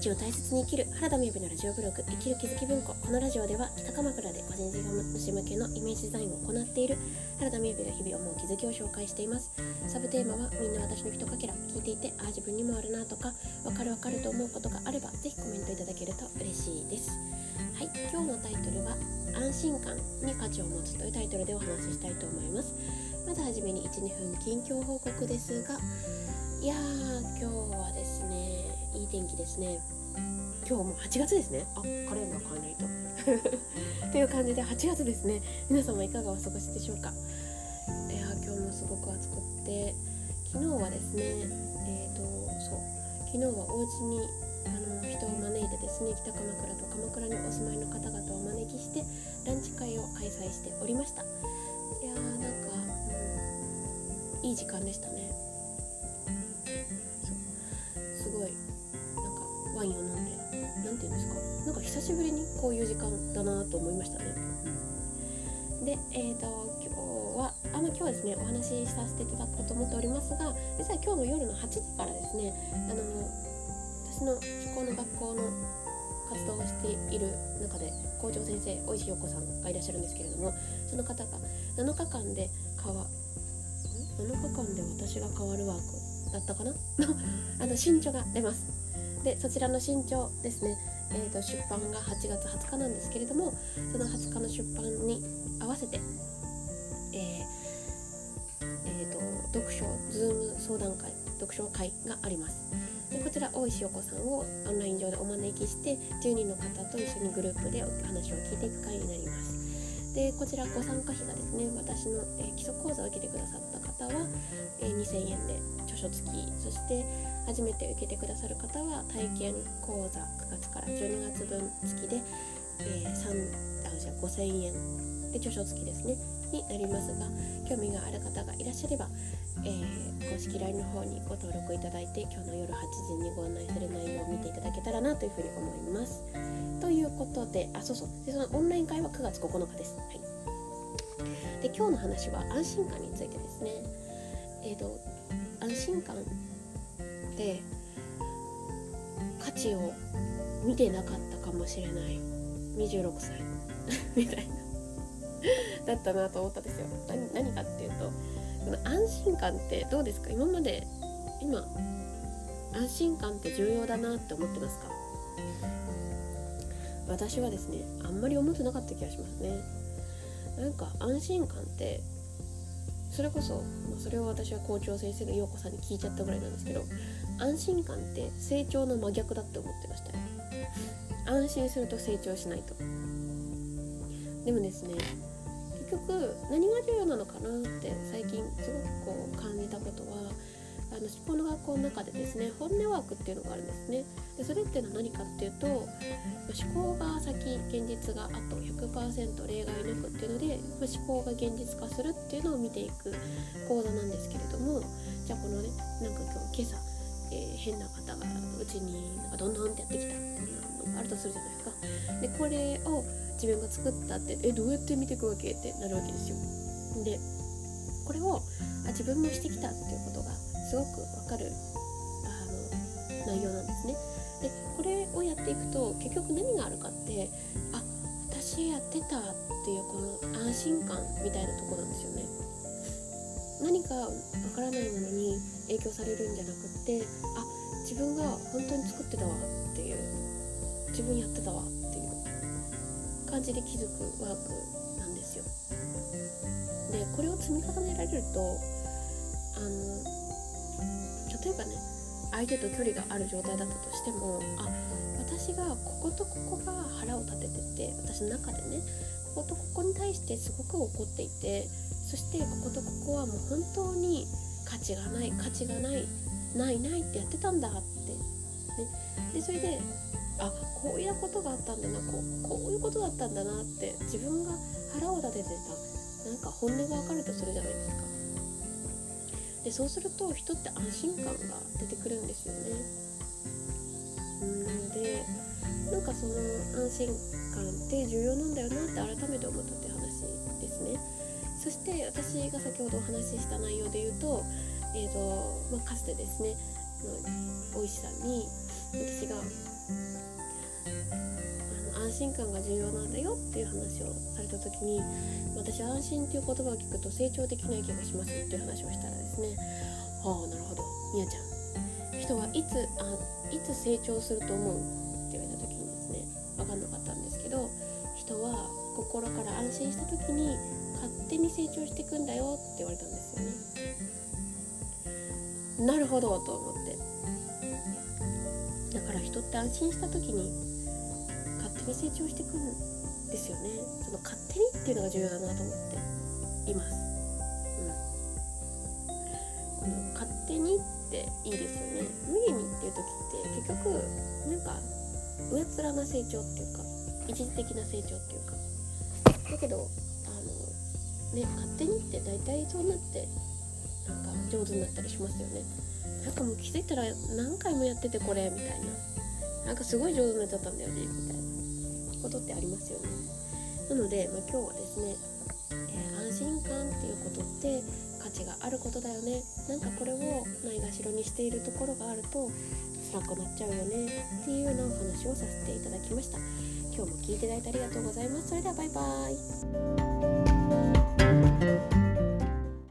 日を大切に生きる原田美由のラジオブログ生きる気づき文庫このラジオでは北鎌倉で個人事業主向けのイメージデザインを行っている原田美由が日々思う気づきを紹介しています。サブテーマはみんな私の一かけら聞いていてああ自分にもあるなとかわかるわかると思うことがあればぜひコメントいただけると嬉しいです。はい今日のタイトルは安心感に価値を持つというタイトルでお話ししたいと思います。まずはじめに12分近況報告ですがいやー今日はですねいい天気ですね。今日も8月ですね。あカレンダー変えないと。という感じで8月ですね。皆様いかがお過ごしでしょうか。いや今日もすごく暑くって昨日はですねえっ、ー、とそう昨日はお家にあの人を招いてですね北鎌倉と鎌倉にお住まいの方々をお招きしてランチ会を開催しておりました。いやーなんか、うん、いい時間でしたね久しぶりにこういう時間だなと思いましたね、でえーと今日はあの今日はですねお話しさせていただこうと思っておりますが実は今日の夜の8時からですねあの私の気候の学校の活動をしている中で校長先生大石陽子さんがいらっしゃるんですけれどもその方が7日間で変わ7日間で私が変わるワークだったかな？のあの新著が出ます。でそちらの新潮ですね、えーと、出版が8月20日なんですけれどもその20日の出版に合わせて、えーえーと、読書ズーム相談会読書会があります。でこちら大石陽子さんをオンライン上でお招きして10人の方と一緒にグループでお話を聞いていく会になります。でこちらご参加費がですね私の、えー、基礎講座を受けてくださった方は、えー、2000円で書付きそして初めて受けてくださる方は体験講座9月から12月分付きで、えー、3あじゃ5000円で著書付きですねになりますが興味がある方がいらっしゃれば、えー、公式 LINE の方にご登録いただいて今日の夜8時にご案内する内容を見ていただけたらなというふうに思います。ということであそうそうでそのオンライン会は9月9日です。はい、で今日の話は安心感についてですね。えーと安心感で価値を見てなかったかもしれない。26歳。みたいな。だったなと思ったんですよ。何何かっていうとこの安心感ってどうですか？今まで今安心感って重要だなって思ってますか？私はですねあんまり思ってなかった気がしますね。なんか安心感ってそれこそ、まあ、それを私は校長先生の陽子さんに聞いちゃったぐらいなんですけど安心感って成長の真逆だって思ってましたよ。安心すると成長しないと。でもですね結局何が重要なのかなって最近すごくこう感じたことはあの思考の学校の中でですね本音ワークっていうのがあるんですね。でそれっていうのは何かっていうと思考が先現実があと100%例外なくっていうので思考が現実化するっていうのを見ていく講座なんですけれどもじゃあこのねなんか今日今朝、えー、変な方がうちになんかどんどんってやってきたっていうのがあるとするじゃないですか。でこれを自分が作ったってえどうやって見ていくわけってなるわけですよ。でこれをあ自分もしてきたっていうことがすごくわかるあの内容なんですね。でこれをやっていくと結局何があるかってあ私やってたっていうこの安心感みたいなとこなんですよね。何かわからないものに影響されるんじゃなくってあ自分が本当に作ってたわっていう自分やってたわっていう感じで気づくワークなんですよ。でこれを積み重ねられるとあの例えばね相手と距離がある状態だったとしてもあ私がこことここが腹を立ててて私の中でねこことここに対してすごく怒っていてそしてこことここはもう本当に価値がない価値がないないないってやってたんだって、ね、でそれであこういうことがあったんだなこうこういうことだったんだなって自分が腹を立ててたなんか本音が分かるとするじゃないですか。でそうすると人って安心感が出てくるんですよね。なのでなんかその安心感って重要なんだよなって改めて思ったって話ですね。そして私が先ほどお話しした内容で言うと,、えーとまあ、かつてですね大石さんに私があの安心感が重要なんだよっていう話をされた時に私安心っていう言葉を聞くと成長できない気がしますっていう話をしたらですねはあなるほど。みやちゃん。人はいつあいつ成長すると思う？って言われた時にですね分かんなかったんですけど人は心から安心した時に勝手に成長していくんだよって言われたんですよねなるほどと思って。って安心した時に勝手に成長していくんですよね。その勝手にっていうのが重要だなと思っています、うん、この勝手にっていいですよね。無理にっていう時って結局なんか上っ面な成長っていうか一時的な成長っていうか。だけどあのね勝手にって大体そうなってなんか上手になったりしますよね。なんかもう気づいたら何回もやっててこれみたいな。なんかすごい上手になっちゃったんだよねみたいなことってありますよね。なので、まあ、今日はですね、えー、安心感っていうことって価値があることだよね。なんかこれをないがしろにしているところがあると辛くなっちゃうよね。っていうようなお話をさせていただきました。今日も聞いていただいてありがとうございます。それではバイバーイ。